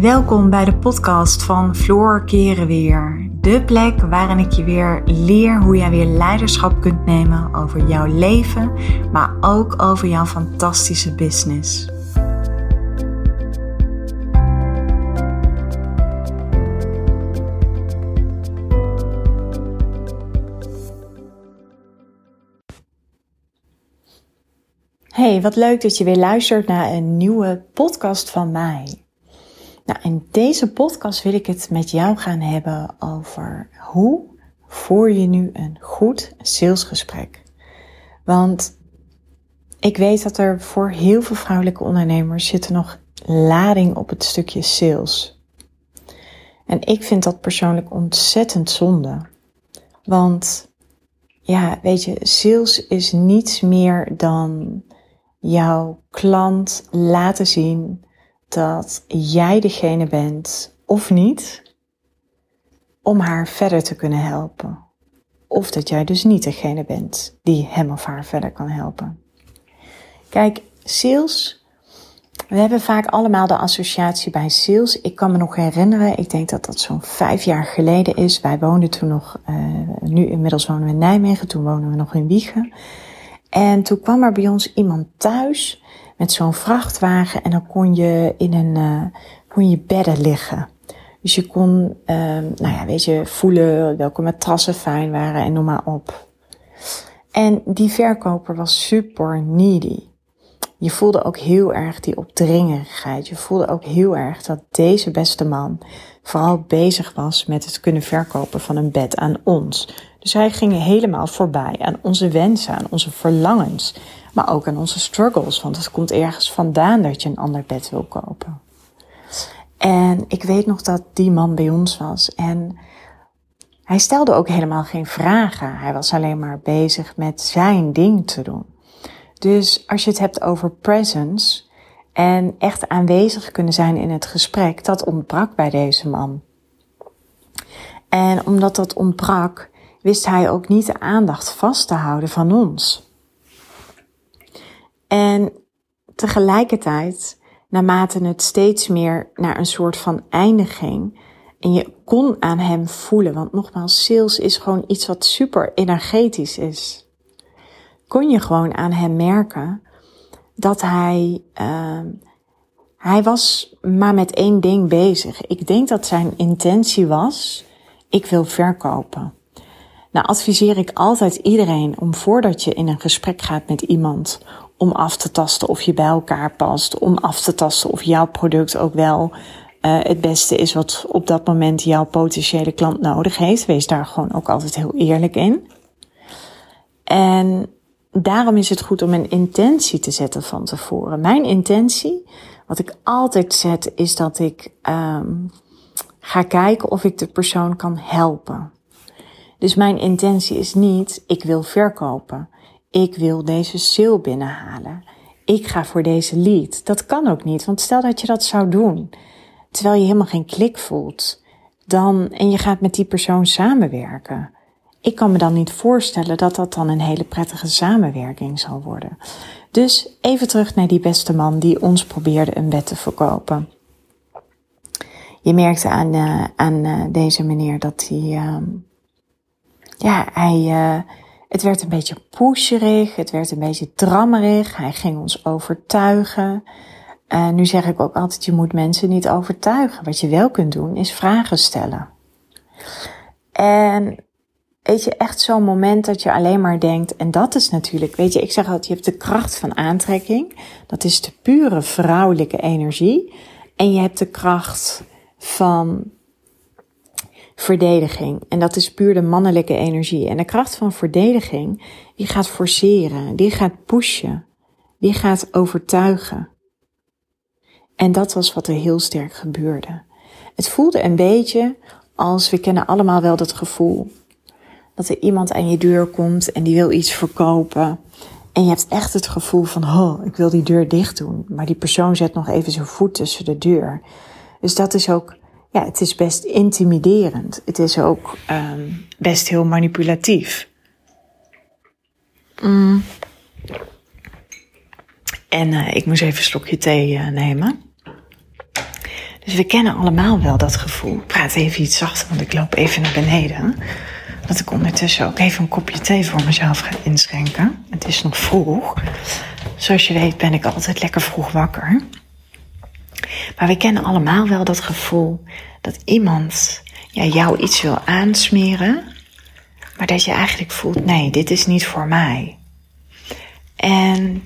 Welkom bij de podcast van Floor Keren Weer. De plek waarin ik je weer leer hoe jij weer leiderschap kunt nemen over jouw leven, maar ook over jouw fantastische business. Hey, wat leuk dat je weer luistert naar een nieuwe podcast van mij. Nou, in deze podcast wil ik het met jou gaan hebben over hoe voer je nu een goed salesgesprek. Want ik weet dat er voor heel veel vrouwelijke ondernemers zit nog lading op het stukje sales. En ik vind dat persoonlijk ontzettend zonde. Want ja, weet je, sales is niets meer dan jouw klant laten zien dat jij degene bent of niet om haar verder te kunnen helpen. Of dat jij dus niet degene bent die hem of haar verder kan helpen. Kijk, sales. We hebben vaak allemaal de associatie bij sales. Ik kan me nog herinneren, ik denk dat dat zo'n vijf jaar geleden is. Wij woonden toen nog, uh, nu inmiddels wonen we in Nijmegen, toen wonen we nog in Wiegen. En toen kwam er bij ons iemand thuis met zo'n vrachtwagen en dan kon je in een, uh, kon je bedden liggen. Dus je kon, uh, nou ja, weet je, voelen welke matrassen fijn waren en noem maar op. En die verkoper was super needy. Je voelde ook heel erg die opdringerigheid. Je voelde ook heel erg dat deze beste man vooral bezig was met het kunnen verkopen van een bed aan ons. Dus hij ging helemaal voorbij aan onze wensen, aan onze verlangens, maar ook aan onze struggles. Want het komt ergens vandaan dat je een ander bed wil kopen. En ik weet nog dat die man bij ons was en hij stelde ook helemaal geen vragen. Hij was alleen maar bezig met zijn ding te doen. Dus als je het hebt over presence en echt aanwezig kunnen zijn in het gesprek, dat ontbrak bij deze man. En omdat dat ontbrak, wist hij ook niet de aandacht vast te houden van ons. En tegelijkertijd, naarmate het steeds meer naar een soort van einde ging, en je kon aan hem voelen, want nogmaals, sales is gewoon iets wat super energetisch is. Kon je gewoon aan hem merken dat hij, uh, hij was maar met één ding bezig. Ik denk dat zijn intentie was, ik wil verkopen. Nou adviseer ik altijd iedereen om voordat je in een gesprek gaat met iemand, om af te tasten of je bij elkaar past, om af te tasten of jouw product ook wel uh, het beste is wat op dat moment jouw potentiële klant nodig heeft. Wees daar gewoon ook altijd heel eerlijk in. En daarom is het goed om een intentie te zetten van tevoren. Mijn intentie, wat ik altijd zet, is dat ik um, ga kijken of ik de persoon kan helpen. Dus mijn intentie is niet, ik wil verkopen. Ik wil deze sale binnenhalen. Ik ga voor deze lead. Dat kan ook niet, want stel dat je dat zou doen, terwijl je helemaal geen klik voelt, dan, en je gaat met die persoon samenwerken. Ik kan me dan niet voorstellen dat dat dan een hele prettige samenwerking zal worden. Dus even terug naar die beste man die ons probeerde een bed te verkopen. Je merkte aan, uh, aan uh, deze meneer dat hij, uh, ja, hij, uh, het werd een beetje pusherig, het werd een beetje drammerig. Hij ging ons overtuigen. Uh, nu zeg ik ook altijd, je moet mensen niet overtuigen. Wat je wel kunt doen, is vragen stellen. En weet je, echt zo'n moment dat je alleen maar denkt, en dat is natuurlijk, weet je, ik zeg altijd, je hebt de kracht van aantrekking. Dat is de pure vrouwelijke energie. En je hebt de kracht van verdediging. En dat is puur de mannelijke energie. En de kracht van verdediging, die gaat forceren, die gaat pushen, die gaat overtuigen. En dat was wat er heel sterk gebeurde. Het voelde een beetje als, we kennen allemaal wel dat gevoel, dat er iemand aan je deur komt en die wil iets verkopen. En je hebt echt het gevoel van, oh, ik wil die deur dicht doen. Maar die persoon zet nog even zijn voet tussen de deur. Dus dat is ook ja, het is best intimiderend. Het is ook um, best heel manipulatief. Mm. En uh, ik moest even een slokje thee uh, nemen. Dus we kennen allemaal wel dat gevoel. Ik praat even iets zachter, want ik loop even naar beneden. Dat ik ondertussen ook even een kopje thee voor mezelf ga inschenken. Het is nog vroeg. Zoals je weet ben ik altijd lekker vroeg wakker. Maar we kennen allemaal wel dat gevoel dat iemand ja, jou iets wil aansmeren, maar dat je eigenlijk voelt: nee, dit is niet voor mij. En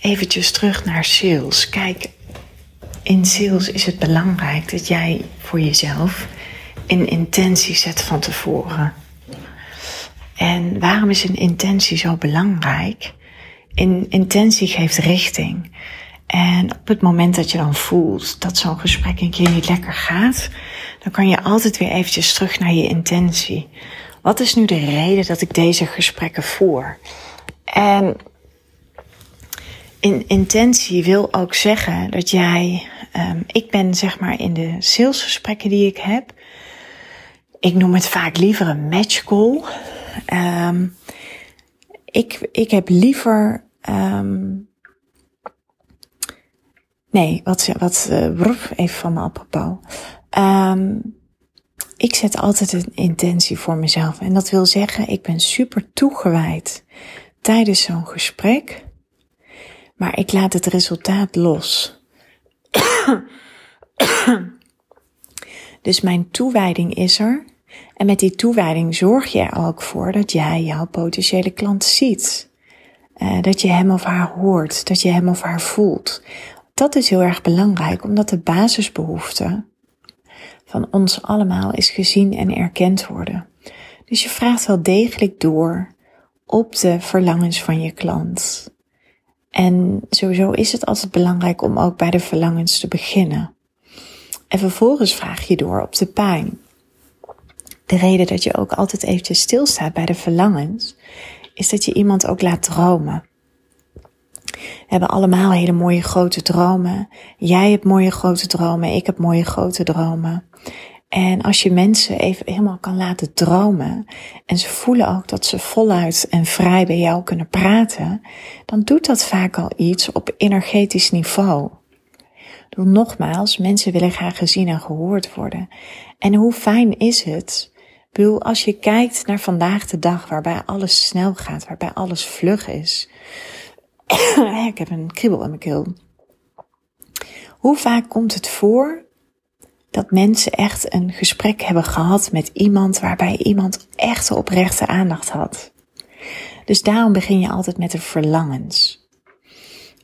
eventjes terug naar sales. Kijk, in sales is het belangrijk dat jij voor jezelf een intentie zet van tevoren. En waarom is een intentie zo belangrijk? Een intentie geeft richting. En op het moment dat je dan voelt dat zo'n gesprek een keer niet lekker gaat, dan kan je altijd weer eventjes terug naar je intentie. Wat is nu de reden dat ik deze gesprekken voer? En in intentie wil ook zeggen dat jij, um, ik ben zeg maar in de salesgesprekken die ik heb, ik noem het vaak liever een match call. Um, ik, ik heb liever um, Nee, wat, wat uh, even van me apropos. Um, ik zet altijd een intentie voor mezelf. En dat wil zeggen, ik ben super toegewijd tijdens zo'n gesprek. Maar ik laat het resultaat los. dus mijn toewijding is er. En met die toewijding zorg je er ook voor dat jij jouw potentiële klant ziet. Uh, dat je hem of haar hoort, dat je hem of haar voelt. Dat is heel erg belangrijk, omdat de basisbehoefte van ons allemaal is gezien en erkend worden. Dus je vraagt wel degelijk door op de verlangens van je klant. En sowieso is het altijd belangrijk om ook bij de verlangens te beginnen. En vervolgens vraag je door op de pijn. De reden dat je ook altijd eventjes stilstaat bij de verlangens, is dat je iemand ook laat dromen. We hebben allemaal hele mooie grote dromen. Jij hebt mooie grote dromen, ik heb mooie grote dromen. En als je mensen even helemaal kan laten dromen en ze voelen ook dat ze voluit en vrij bij jou kunnen praten, dan doet dat vaak al iets op energetisch niveau. Door nogmaals, mensen willen graag gezien en gehoord worden. En hoe fijn is het? Bedoel, als je kijkt naar vandaag de dag, waarbij alles snel gaat, waarbij alles vlug is, ik heb een kriebel in mijn keel. Hoe vaak komt het voor dat mensen echt een gesprek hebben gehad met iemand waarbij iemand echt oprechte aandacht had? Dus daarom begin je altijd met de verlangens.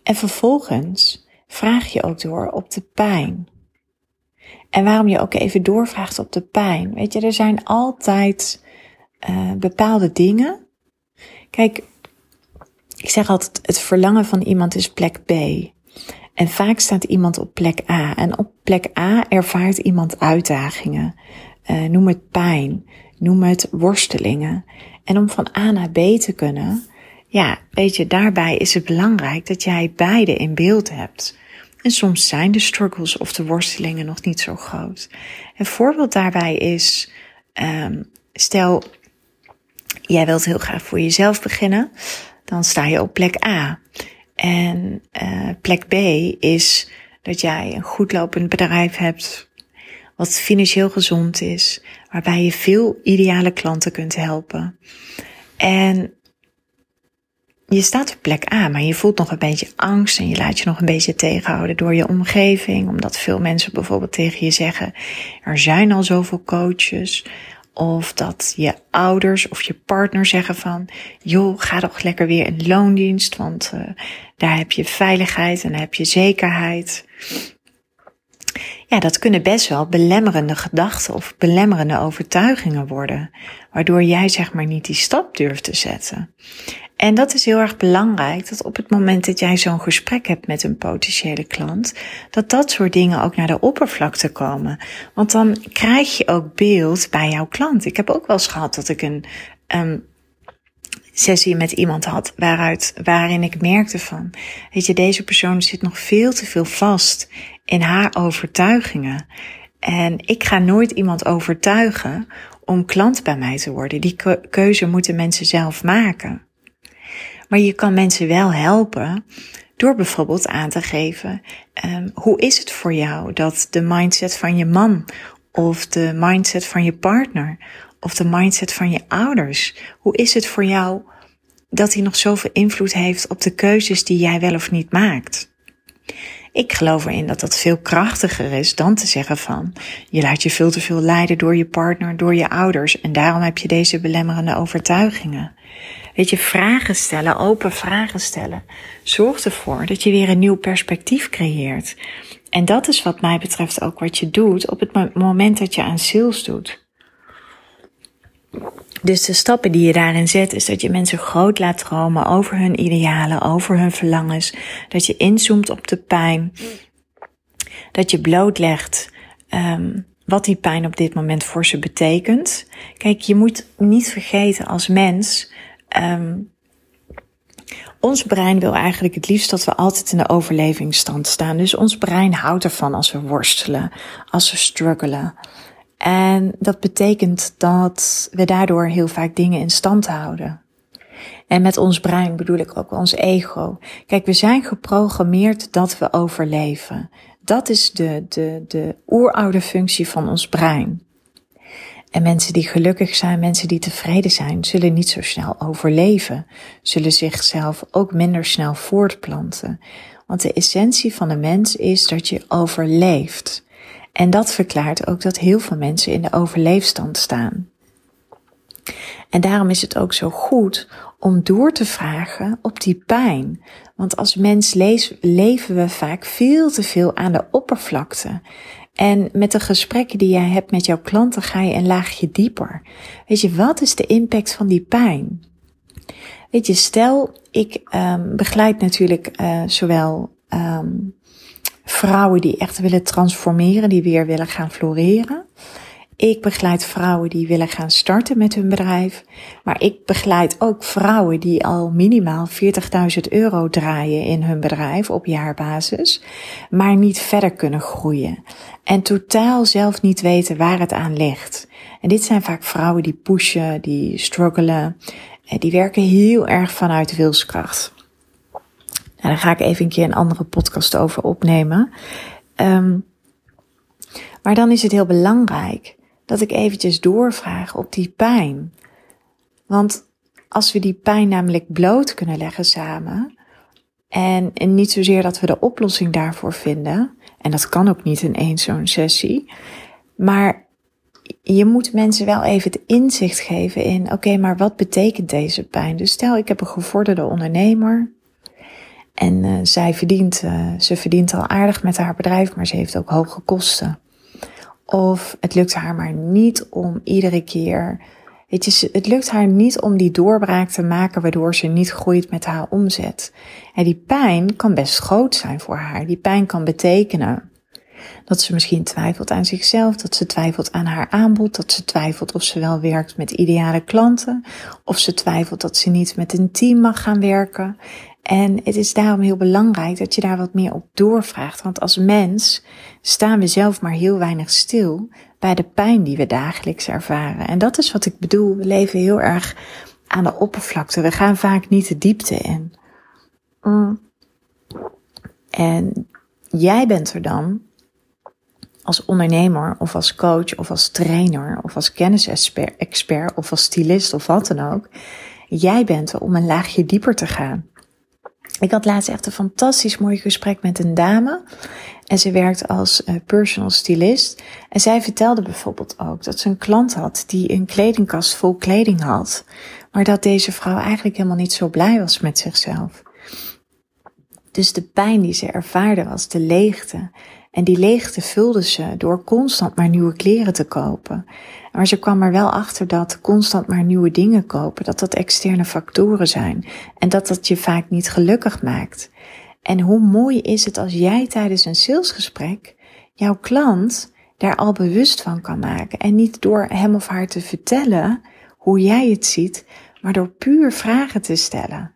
En vervolgens vraag je ook door op de pijn. En waarom je ook even doorvraagt op de pijn. Weet je, er zijn altijd uh, bepaalde dingen. Kijk, ik zeg altijd, het verlangen van iemand is plek B. En vaak staat iemand op plek A. En op plek A ervaart iemand uitdagingen. Uh, noem het pijn. Noem het worstelingen. En om van A naar B te kunnen, ja, weet je, daarbij is het belangrijk dat jij beide in beeld hebt. En soms zijn de struggles of de worstelingen nog niet zo groot. Een voorbeeld daarbij is, um, stel, jij wilt heel graag voor jezelf beginnen dan sta je op plek A. En uh, plek B is dat jij een goed lopend bedrijf hebt, wat financieel gezond is, waarbij je veel ideale klanten kunt helpen. En je staat op plek A, maar je voelt nog een beetje angst en je laat je nog een beetje tegenhouden door je omgeving, omdat veel mensen bijvoorbeeld tegen je zeggen, er zijn al zoveel coaches, of dat je ouders of je partner zeggen van, joh, ga toch lekker weer in loondienst, want uh, daar heb je veiligheid en daar heb je zekerheid. Ja, dat kunnen best wel belemmerende gedachten of belemmerende overtuigingen worden, waardoor jij zeg maar niet die stap durft te zetten. En dat is heel erg belangrijk, dat op het moment dat jij zo'n gesprek hebt met een potentiële klant, dat dat soort dingen ook naar de oppervlakte komen. Want dan krijg je ook beeld bij jouw klant. Ik heb ook wel eens gehad dat ik een um, sessie met iemand had waaruit, waarin ik merkte van, weet je, deze persoon zit nog veel te veel vast in haar overtuigingen. En ik ga nooit iemand overtuigen om klant bij mij te worden. Die keuze moeten mensen zelf maken. Maar je kan mensen wel helpen Door bijvoorbeeld aan te geven, um, hoe is het voor jou dat de mindset van je man of de mindset van je partner of de mindset van je ouders, hoe is het voor jou dat hij nog zoveel invloed heeft op de keuzes die jij wel of niet maakt? Ik geloof erin dat dat veel krachtiger is dan te zeggen van je laat je veel te veel leiden door je partner, door je ouders en daarom heb je deze belemmerende overtuigingen. Weet je, vragen stellen, open vragen stellen, zorgt ervoor dat je weer een nieuw perspectief creëert. En dat is wat mij betreft ook wat je doet op het moment dat je aan sales doet. Dus de stappen die je daarin zet, is dat je mensen groot laat dromen over hun idealen, over hun verlangens. Dat je inzoomt op de pijn. Dat je blootlegt um, wat die pijn op dit moment voor ze betekent. Kijk, je moet niet vergeten als mens. Um, ons brein wil eigenlijk het liefst dat we altijd in de overlevingsstand staan. Dus ons brein houdt ervan als we worstelen, als we struggelen. En dat betekent dat we daardoor heel vaak dingen in stand houden. En met ons brein bedoel ik ook ons ego. Kijk, we zijn geprogrammeerd dat we overleven. Dat is de, de, de oeroude functie van ons brein. En mensen die gelukkig zijn, mensen die tevreden zijn, zullen niet zo snel overleven, zullen zichzelf ook minder snel voortplanten. Want de essentie van een mens is dat je overleeft. En dat verklaart ook dat heel veel mensen in de overleefstand staan. En daarom is het ook zo goed om door te vragen op die pijn. Want als mens leven we vaak veel te veel aan de oppervlakte. En met de gesprekken die jij hebt met jouw klanten ga je een laagje dieper. Weet je, wat is de impact van die pijn? Weet je, stel ik um, begeleid natuurlijk uh, zowel um, vrouwen die echt willen transformeren, die weer willen gaan floreren. Ik begeleid vrouwen die willen gaan starten met hun bedrijf. Maar ik begeleid ook vrouwen die al minimaal 40.000 euro draaien in hun bedrijf op jaarbasis. Maar niet verder kunnen groeien. En totaal zelf niet weten waar het aan ligt. En dit zijn vaak vrouwen die pushen, die struggelen. Die werken heel erg vanuit wilskracht. Nou, daar ga ik even een keer een andere podcast over opnemen. Um, maar dan is het heel belangrijk dat ik eventjes doorvraag op die pijn. Want als we die pijn namelijk bloot kunnen leggen samen, en, niet zozeer dat we de oplossing daarvoor vinden, en dat kan ook niet in één zo'n sessie, maar je moet mensen wel even het inzicht geven in, oké, maar wat betekent deze pijn? Dus stel, ik heb een gevorderde ondernemer, en uh, zij verdient, uh, ze verdient al aardig met haar bedrijf, maar ze heeft ook hoge kosten. Of het lukt haar maar niet om iedere keer, weet je, het lukt haar niet om die doorbraak te maken waardoor ze niet groeit met haar omzet. En die pijn kan best groot zijn voor haar. Die pijn kan betekenen dat ze misschien twijfelt aan zichzelf, dat ze twijfelt aan haar aanbod, dat ze twijfelt of ze wel werkt met ideale klanten, of ze twijfelt dat ze niet met een team mag gaan werken. En het is daarom heel belangrijk dat je daar wat meer op doorvraagt. Want als mens staan we zelf maar heel weinig stil bij de pijn die we dagelijks ervaren. En dat is wat ik bedoel. We leven heel erg aan de oppervlakte. We gaan vaak niet de diepte in. Mm. En jij bent er dan als ondernemer of als coach of als trainer of als kennisexpert of als stylist of wat dan ook. Jij bent er om een laagje dieper te gaan. Ik had laatst echt een fantastisch mooi gesprek met een dame. En ze werkt als uh, personal stylist. En zij vertelde bijvoorbeeld ook dat ze een klant had die een kledingkast vol kleding had. Maar dat deze vrouw eigenlijk helemaal niet zo blij was met zichzelf. Dus de pijn die ze ervaarde was de leegte. En die leegte vulde ze door constant maar nieuwe kleren te kopen. Maar ze kwam er wel achter dat constant maar nieuwe dingen kopen, dat dat externe factoren zijn. En dat dat je vaak niet gelukkig maakt. En hoe mooi is het als jij tijdens een salesgesprek jouw klant daar al bewust van kan maken. En niet door hem of haar te vertellen hoe jij het ziet, maar door puur vragen te stellen.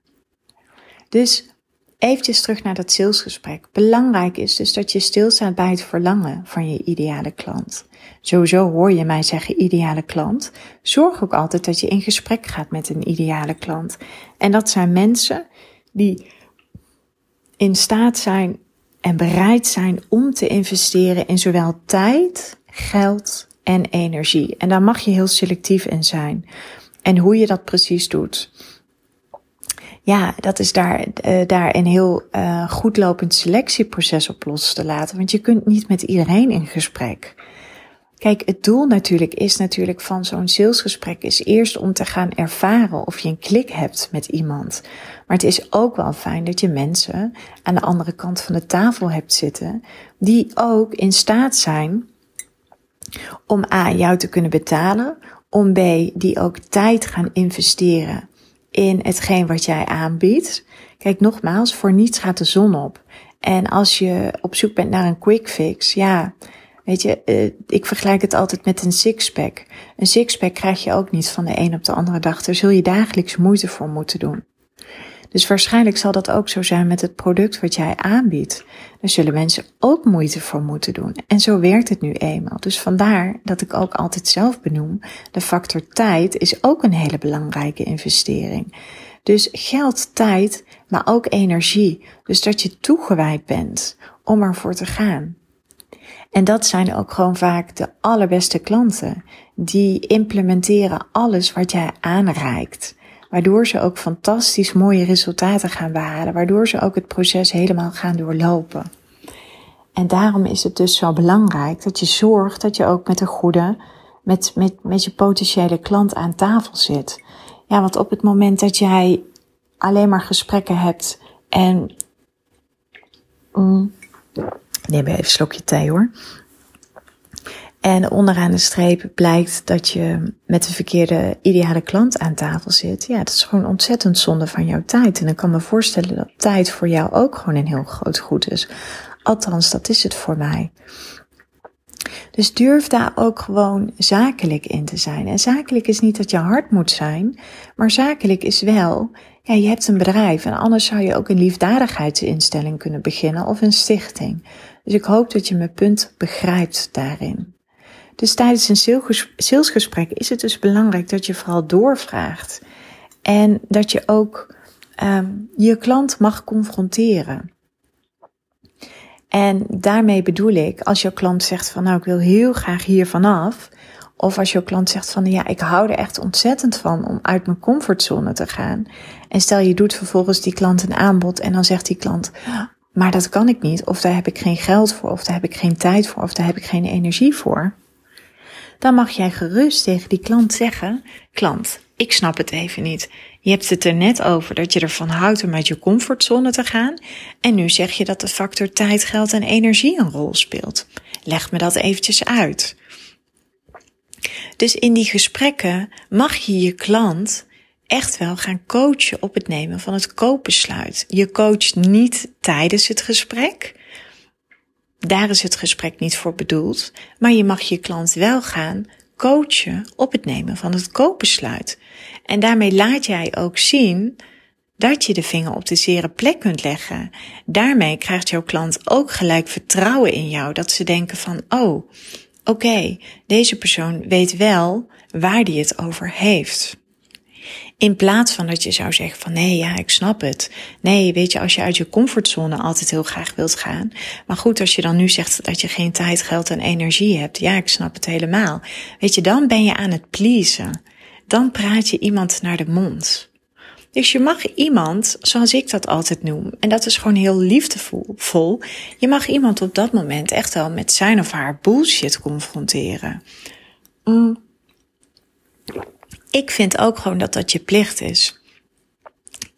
Dus Eventjes terug naar dat salesgesprek. Belangrijk is dus dat je stilstaat bij het verlangen van je ideale klant. Sowieso hoor je mij zeggen ideale klant. Zorg ook altijd dat je in gesprek gaat met een ideale klant. En dat zijn mensen die in staat zijn en bereid zijn om te investeren in zowel tijd, geld en energie. En daar mag je heel selectief in zijn. En hoe je dat precies doet. Ja, dat is daar, uh, daar een heel uh, goed lopend selectieproces op los te laten. Want je kunt niet met iedereen in gesprek. Kijk, het doel natuurlijk is natuurlijk van zo'n salesgesprek is eerst om te gaan ervaren of je een klik hebt met iemand. Maar het is ook wel fijn dat je mensen aan de andere kant van de tafel hebt zitten die ook in staat zijn om A, jou te kunnen betalen, om B, die ook tijd gaan investeren in hetgeen wat jij aanbiedt. Kijk, nogmaals, voor niets gaat de zon op. En als je op zoek bent naar een quick fix, ja, weet je, uh, ik vergelijk het altijd met een sixpack. Een sixpack krijg je ook niet van de een op de andere dag. Daar zul je dagelijks moeite voor moeten doen. Dus waarschijnlijk zal dat ook zo zijn met het product wat jij aanbiedt. Daar zullen mensen ook moeite voor moeten doen. En zo werkt het nu eenmaal. Dus vandaar dat ik ook altijd zelf benoem, de factor tijd is ook een hele belangrijke investering. Dus geld, tijd, maar ook energie. Dus dat je toegewijd bent om ervoor te gaan. En dat zijn ook gewoon vaak de allerbeste klanten. Die implementeren alles wat jij aanreikt. Waardoor ze ook fantastisch mooie resultaten gaan behalen. Waardoor ze ook het proces helemaal gaan doorlopen. En daarom is het dus zo belangrijk dat je zorgt dat je ook met een goede, met, met, met je potentiële klant aan tafel zit. Ja, want op het moment dat jij alleen maar gesprekken hebt en. Mm, neem even een slokje thee hoor. En onderaan de streep blijkt dat je met de verkeerde ideale klant aan tafel zit. Ja, dat is gewoon ontzettend zonde van jouw tijd. En ik kan me voorstellen dat tijd voor jou ook gewoon een heel groot goed is. Althans, dat is het voor mij. Dus durf daar ook gewoon zakelijk in te zijn. En zakelijk is niet dat je hard moet zijn, maar zakelijk is wel, ja, je hebt een bedrijf en anders zou je ook een liefdadigheidsinstelling kunnen beginnen of een stichting. Dus ik hoop dat je mijn punt begrijpt daarin. Dus tijdens een salesgesprek is het dus belangrijk dat je vooral doorvraagt. En dat je ook um, je klant mag confronteren. En daarmee bedoel ik, als jouw klant zegt van nou ik wil heel graag hier vanaf. Of als jouw klant zegt van ja, ik hou er echt ontzettend van om uit mijn comfortzone te gaan. En stel je doet vervolgens die klant een aanbod en dan zegt die klant, maar dat kan ik niet. Of daar heb ik geen geld voor, of daar heb ik geen tijd voor, of daar heb ik geen energie voor dan mag jij gerust tegen die klant zeggen: Klant, ik snap het even niet. Je hebt het er net over dat je ervan houdt om uit je comfortzone te gaan. En nu zeg je dat de factor tijd, geld en energie een rol speelt. Leg me dat eventjes uit. Dus in die gesprekken mag je je klant echt wel gaan coachen op het nemen van het koopbesluit. Je coacht niet tijdens het gesprek, daar is het gesprek niet voor bedoeld, maar je mag je klant wel gaan coachen op het nemen van het koopbesluit. En daarmee laat jij ook zien dat je de vinger op de zere plek kunt leggen. Daarmee krijgt jouw klant ook gelijk vertrouwen in jou, dat ze denken van, oh, oké, deze persoon weet wel waar die het over heeft. In plaats van dat je zou zeggen van nee, ja, ik snap het. Nee, weet je, als je uit je comfortzone altijd heel graag wilt gaan. Maar goed, als je dan nu zegt dat je geen tijd, geld en energie hebt. Ja, ik snap het helemaal. Weet je, dan ben je aan het pleasen. Dan praat je iemand naar de mond. Dus je mag iemand, zoals ik dat altijd noem, en dat is gewoon heel liefdevol, je mag iemand op dat moment echt wel met zijn of haar bullshit confronteren. Mm ik vind ook gewoon dat dat je plicht is.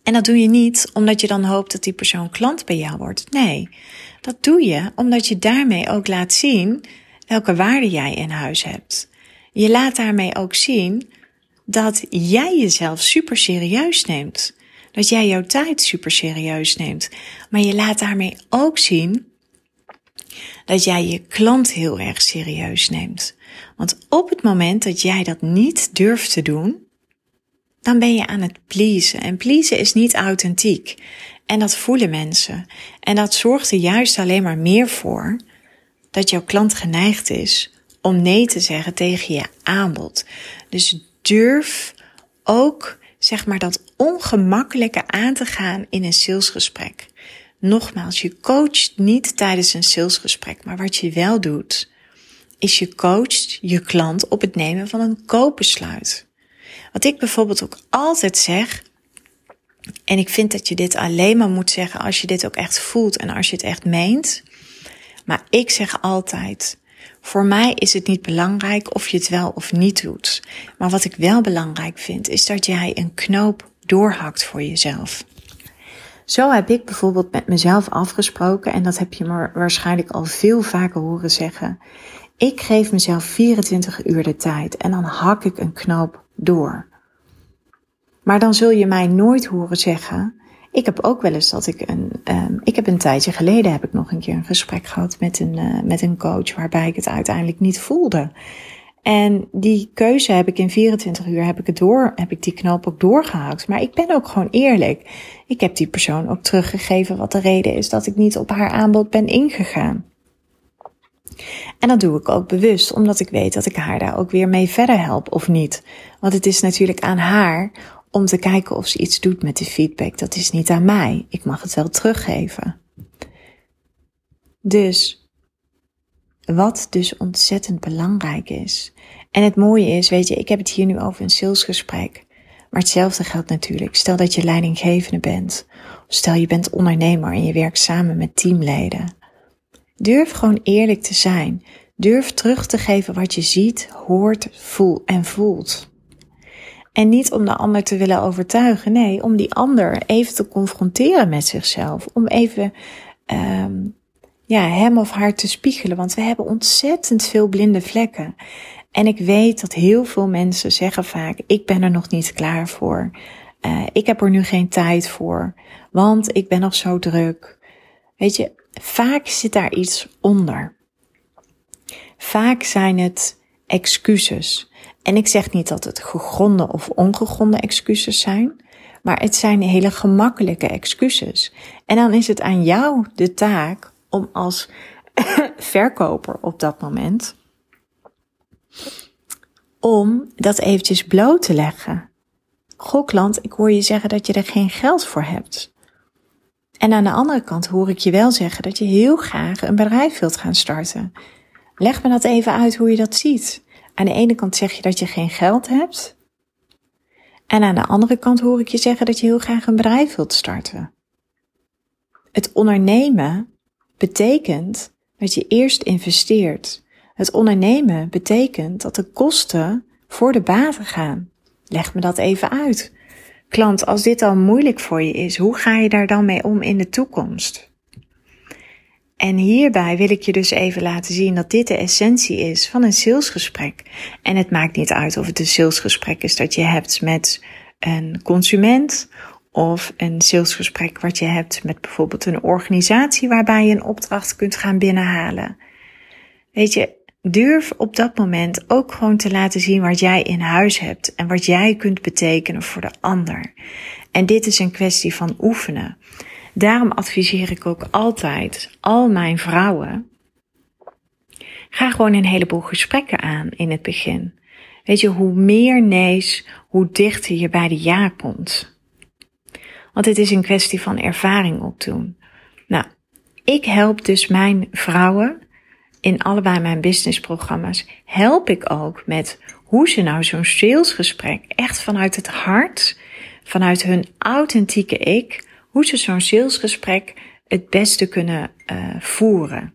En dat doe je niet omdat je dan hoopt dat die persoon klant bij jou wordt. Nee, dat doe je omdat je daarmee ook laat zien welke waarde jij in huis hebt. Je laat daarmee ook zien dat jij jezelf super serieus neemt. Dat jij jouw tijd super serieus neemt. Maar je laat daarmee ook zien dat jij je klant heel erg serieus neemt. Want op het moment dat jij dat niet durft te doen, dan ben je aan het pleasen. En pleasen is niet authentiek. En dat voelen mensen. En dat zorgt er juist alleen maar meer voor dat jouw klant geneigd is om nee te zeggen tegen je aanbod. Dus durf ook, zeg maar, dat ongemakkelijke aan te gaan in een salesgesprek. nogmaals, je coacht niet tijdens een salesgesprek, maar wat je wel doet, is je coacht je klant op het nemen van een koopbesluit. Wat ik bijvoorbeeld ook altijd zeg, en ik vind dat je dit alleen maar moet zeggen als je dit ook echt voelt en als je het echt meent. Maar ik zeg altijd, voor mij is het niet belangrijk of je het wel of niet doet. Maar wat ik wel belangrijk vind, is dat jij een knoop doorhakt voor jezelf. Zo heb ik bijvoorbeeld met mezelf afgesproken, en dat heb je me waarschijnlijk al veel vaker horen zeggen. Ik geef mezelf 24 uur de tijd en dan hak ik een knoop door. Maar dan zul je mij nooit horen zeggen. Ik heb ook wel eens dat ik een. Um, ik heb een tijdje geleden heb ik nog een keer een gesprek gehad met een, uh, met een coach waarbij ik het uiteindelijk niet voelde. En die keuze heb ik in 24 uur heb ik het door, heb ik die knoop ook doorgehaakt. Maar ik ben ook gewoon eerlijk. Ik heb die persoon ook teruggegeven wat de reden is dat ik niet op haar aanbod ben ingegaan. En dat doe ik ook bewust, omdat ik weet dat ik haar daar ook weer mee verder help of niet. Want het is natuurlijk aan haar om te kijken of ze iets doet met de feedback. Dat is niet aan mij. Ik mag het wel teruggeven. Dus, wat dus ontzettend belangrijk is. En het mooie is, weet je, ik heb het hier nu over een salesgesprek. Maar hetzelfde geldt natuurlijk. Stel dat je leidinggevende bent. Stel je bent ondernemer en je werkt samen met teamleden. Durf gewoon eerlijk te zijn. Durf terug te geven wat je ziet, hoort, voelt en voelt. En niet om de ander te willen overtuigen, nee, om die ander even te confronteren met zichzelf. Om even um, ja, hem of haar te spiegelen. Want we hebben ontzettend veel blinde vlekken. En ik weet dat heel veel mensen zeggen vaak: ik ben er nog niet klaar voor. Uh, ik heb er nu geen tijd voor, want ik ben nog zo druk. Weet je, vaak zit daar iets onder. Vaak zijn het excuses. En ik zeg niet dat het gegronde of ongegronde excuses zijn, maar het zijn hele gemakkelijke excuses. En dan is het aan jou de taak om als verkoper op dat moment om dat eventjes bloot te leggen. Goh klant, ik hoor je zeggen dat je er geen geld voor hebt. En aan de andere kant hoor ik je wel zeggen dat je heel graag een bedrijf wilt gaan starten. Leg me dat even uit hoe je dat ziet. Aan de ene kant zeg je dat je geen geld hebt. En aan de andere kant hoor ik je zeggen dat je heel graag een bedrijf wilt starten. Het ondernemen betekent dat je eerst investeert. Het ondernemen betekent dat de kosten voor de baten gaan. Leg me dat even uit. Klant, als dit al moeilijk voor je is, hoe ga je daar dan mee om in de toekomst? En hierbij wil ik je dus even laten zien dat dit de essentie is van een salesgesprek. En het maakt niet uit of het een salesgesprek is dat je hebt met een consument of een salesgesprek wat je hebt met bijvoorbeeld een organisatie waarbij je een opdracht kunt gaan binnenhalen. Weet je, durf op dat moment ook gewoon te laten zien wat jij in huis hebt en wat jij kunt betekenen voor de ander. En dit is een kwestie van oefenen. Daarom adviseer ik ook altijd al mijn vrouwen. Ga gewoon een heleboel gesprekken aan in het begin. Weet je, hoe meer nee's, hoe dichter je bij de ja komt. Want het is een kwestie van ervaring opdoen. Nou, ik help dus mijn vrouwen in allebei mijn businessprogramma's. Help ik ook met hoe ze nou zo'n salesgesprek echt vanuit het hart, vanuit hun authentieke ik, hoe ze zo'n salesgesprek het beste kunnen uh, voeren.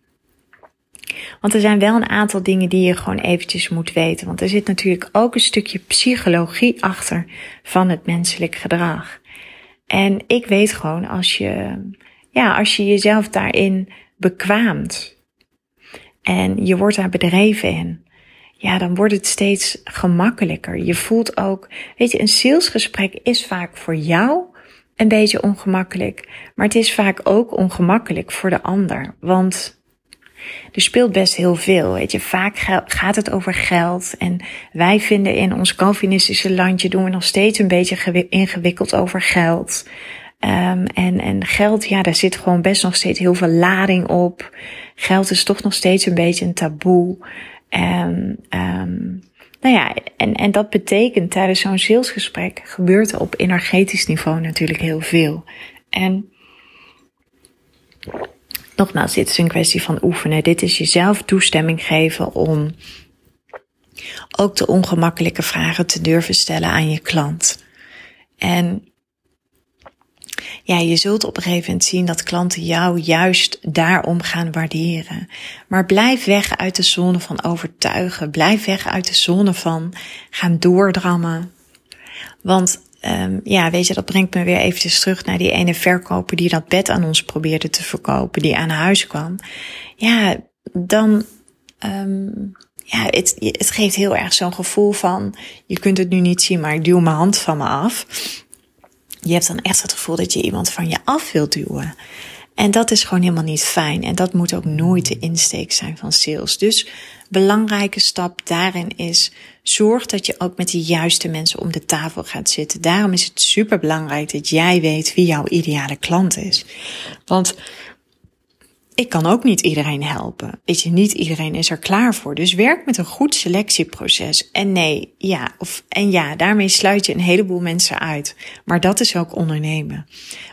Want er zijn wel een aantal dingen die je gewoon eventjes moet weten. Want er zit natuurlijk ook een stukje psychologie achter van het menselijk gedrag. En ik weet gewoon als je, ja, als je jezelf daarin bekwaamt en je wordt daar bedreven in, ja, dan wordt het steeds gemakkelijker. Je voelt ook, weet je, een salesgesprek is vaak voor jou een beetje ongemakkelijk. Maar het is vaak ook ongemakkelijk voor de ander. Want er speelt best heel veel. Weet je, vaak gaat het over geld. En wij vinden in ons Calvinistische landje doen we nog steeds een beetje ingewikkeld over geld. Um, en, en geld, ja, daar zit gewoon best nog steeds heel veel lading op. Geld is toch nog steeds een beetje een taboe. En um, nou ja, en, en dat betekent tijdens zo'n salesgesprek gebeurt er op energetisch niveau natuurlijk heel veel. En nogmaals, dit is een kwestie van oefenen. Dit is jezelf toestemming geven om ook de ongemakkelijke vragen te durven stellen aan je klant. En ja, je zult op een gegeven moment zien dat klanten jou juist daarom gaan waarderen. Maar blijf weg uit de zone van overtuigen. Blijf weg uit de zone van gaan doordrammen. Want um, ja, weet je, dat brengt me weer eventjes terug naar die ene verkoper die dat bed aan ons probeerde te verkopen, die aan huis kwam. Ja, dan, um, ja, het, het geeft heel erg zo'n gevoel van, je kunt het nu niet zien, maar ik duw mijn hand van me af. Je hebt dan echt het gevoel dat je iemand van je af wilt duwen. En dat is gewoon helemaal niet fijn. En dat moet ook nooit de insteek zijn van sales. Dus belangrijke stap daarin is, zorg dat je ook met de juiste mensen om de tafel gaat zitten. Daarom is het super belangrijk dat jij weet wie jouw ideale klant is. Want ik kan ook niet iedereen helpen. Weet je, niet iedereen is er klaar voor. Dus werk met een goed selectieproces. En nee, ja, of en ja, daarmee sluit je een heleboel mensen uit. Maar dat is ook ondernemen.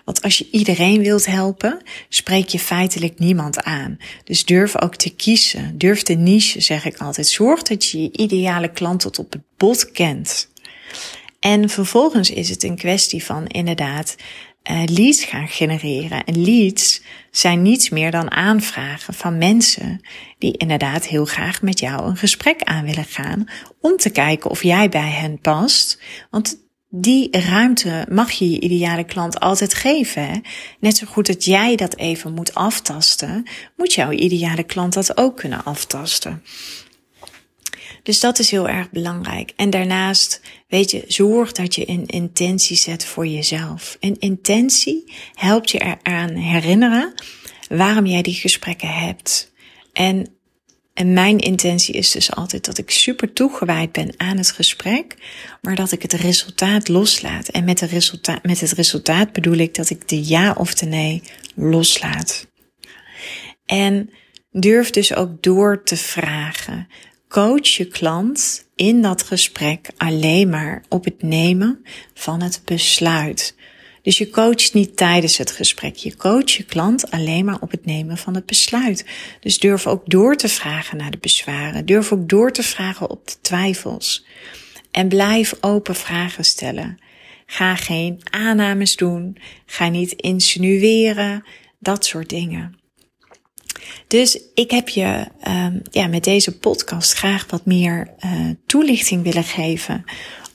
Want als je iedereen wilt helpen, spreek je feitelijk niemand aan. Dus durf ook te kiezen. Durf de niche, zeg ik altijd. Zorg dat je je ideale klant tot op het bot kent. En vervolgens is het een kwestie van inderdaad uh, leads gaan genereren. En leads zijn niets meer dan aanvragen van mensen die inderdaad heel graag met jou een gesprek aan willen gaan om te kijken of jij bij hen past. Want die ruimte mag je je ideale klant altijd geven. Net zo goed dat jij dat even moet aftasten, moet jouw ideale klant dat ook kunnen aftasten. Dus dat is heel erg belangrijk. En daarnaast, weet je, zorg dat je een intentie zet voor jezelf. Een intentie helpt je eraan herinneren waarom jij die gesprekken hebt. En, en mijn intentie is dus altijd dat ik super toegewijd ben aan het gesprek, maar dat ik het resultaat loslaat. En met, de resultaat, met het resultaat bedoel ik dat ik de ja of de nee loslaat. En durf dus ook door te vragen coach je klant in dat gesprek alleen maar op het nemen van het besluit. Dus je coacht niet tijdens het gesprek. Je coacht je klant alleen maar op het nemen van het besluit. Dus durf ook door te vragen naar de bezwaren. Durf ook door te vragen op de twijfels. En blijf open vragen stellen. Ga geen aannames doen. Ga niet insinueren. Dat soort dingen. Dus ik heb je um, ja, met deze podcast graag wat meer uh, toelichting willen geven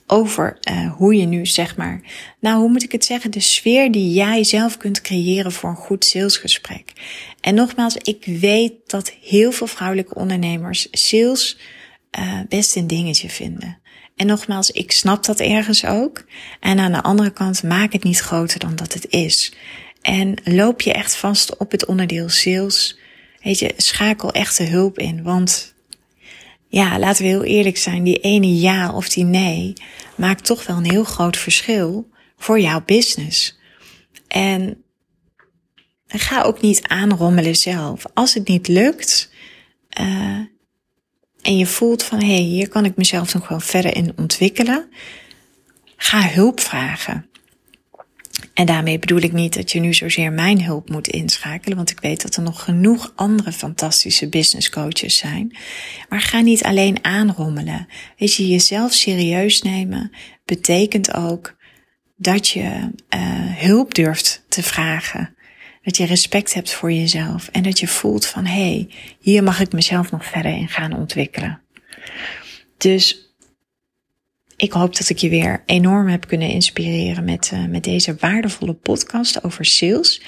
over uh, hoe je nu zeg maar, nou hoe moet ik het zeggen, de sfeer die jij zelf kunt creëren voor een goed salesgesprek. En nogmaals, ik weet dat heel veel vrouwelijke ondernemers sales uh, best een dingetje vinden. En nogmaals, ik snap dat ergens ook. En aan de andere kant, maak het niet groter dan dat het is. En loop je echt vast op het onderdeel sales Weet je, schakel echte hulp in. Want ja, laten we heel eerlijk zijn, die ene ja of die nee maakt toch wel een heel groot verschil voor jouw business. En ga ook niet aanrommelen zelf. Als het niet lukt uh, en je voelt van hé, hey, hier kan ik mezelf nog wel verder in ontwikkelen, ga hulp vragen. En daarmee bedoel ik niet dat je nu zozeer mijn hulp moet inschakelen, want ik weet dat er nog genoeg andere fantastische business coaches zijn. Maar ga niet alleen aanrommelen. Weet je, jezelf serieus nemen betekent ook dat je uh, hulp durft te vragen. Dat je respect hebt voor jezelf en dat je voelt van hé, hey, hier mag ik mezelf nog verder in gaan ontwikkelen. Dus ik hoop dat ik je weer enorm heb kunnen inspireren met, uh, met deze waardevolle podcast over sales.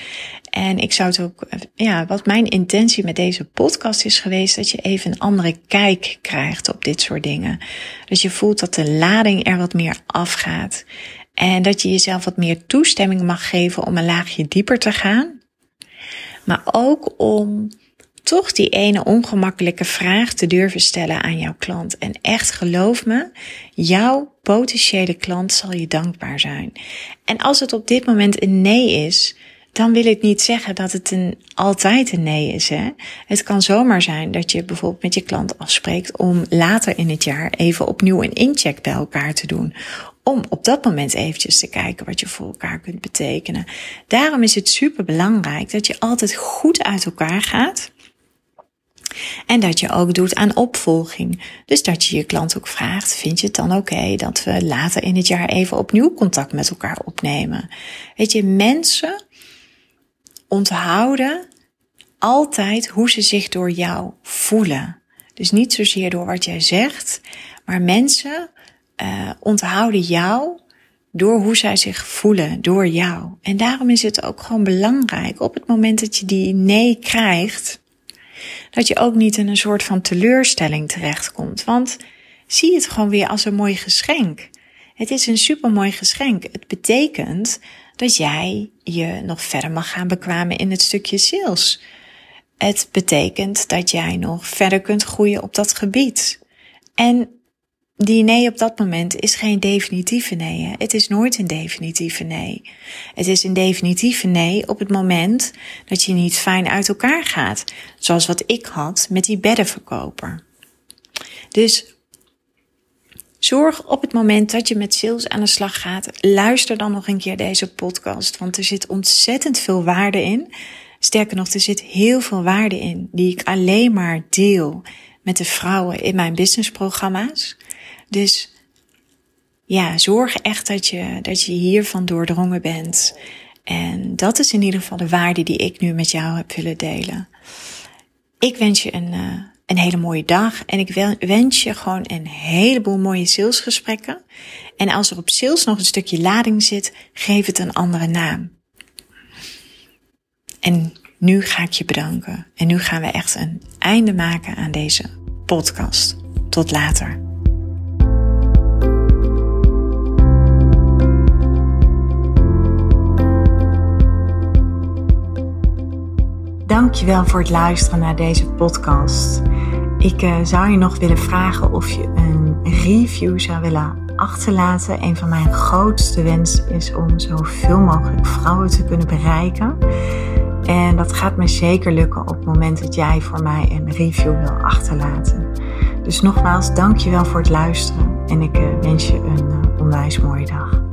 En ik zou het ook, uh, ja, wat mijn intentie met deze podcast is geweest, dat je even een andere kijk krijgt op dit soort dingen. Dat je voelt dat de lading er wat meer afgaat. En dat je jezelf wat meer toestemming mag geven om een laagje dieper te gaan. Maar ook om toch die ene ongemakkelijke vraag te durven stellen aan jouw klant. En echt geloof me, jouw potentiële klant zal je dankbaar zijn. En als het op dit moment een nee is, dan wil ik niet zeggen dat het een, altijd een nee is. Hè? Het kan zomaar zijn dat je bijvoorbeeld met je klant afspreekt om later in het jaar even opnieuw een incheck bij elkaar te doen. om op dat moment eventjes te kijken wat je voor elkaar kunt betekenen. Daarom is het super belangrijk dat je altijd goed uit elkaar gaat. En dat je ook doet aan opvolging. Dus dat je je klant ook vraagt: vind je het dan oké dat we later in het jaar even opnieuw contact met elkaar opnemen? Weet je, mensen onthouden altijd hoe ze zich door jou voelen. Dus niet zozeer door wat jij zegt, maar mensen uh, onthouden jou door hoe zij zich voelen, door jou. En daarom is het ook gewoon belangrijk op het moment dat je die nee krijgt, dat je ook niet in een soort van teleurstelling terechtkomt. Want zie het gewoon weer als een mooi geschenk. Het is een supermooi geschenk. Het betekent dat jij je nog verder mag gaan bekwamen in het stukje sales. Het betekent dat jij nog verder kunt groeien op dat gebied. En die nee op dat moment is geen definitieve nee. Het is nooit een definitieve nee. Het is een definitieve nee op het moment dat je niet fijn uit elkaar gaat. Zoals wat ik had met die beddenverkoper. Dus zorg op het moment dat je met sales aan de slag gaat, luister dan nog een keer deze podcast. Want er zit ontzettend veel waarde in. Sterker nog, er zit heel veel waarde in die ik alleen maar deel met de vrouwen in mijn businessprogramma's. Dus ja, zorg echt dat je, dat je hiervan doordrongen bent. En dat is in ieder geval de waarde die ik nu met jou heb willen delen. Ik wens je een, uh, een hele mooie dag en ik wens je gewoon een heleboel mooie salesgesprekken. En als er op sales nog een stukje lading zit, geef het een andere naam. En nu ga ik je bedanken. En nu gaan we echt een einde maken aan deze podcast. Tot later. Dankjewel voor het luisteren naar deze podcast. Ik uh, zou je nog willen vragen of je een review zou willen achterlaten. Een van mijn grootste wensen is om zoveel mogelijk vrouwen te kunnen bereiken. En dat gaat me zeker lukken op het moment dat jij voor mij een review wil achterlaten. Dus nogmaals, dankjewel voor het luisteren en ik uh, wens je een uh, onwijs mooie dag.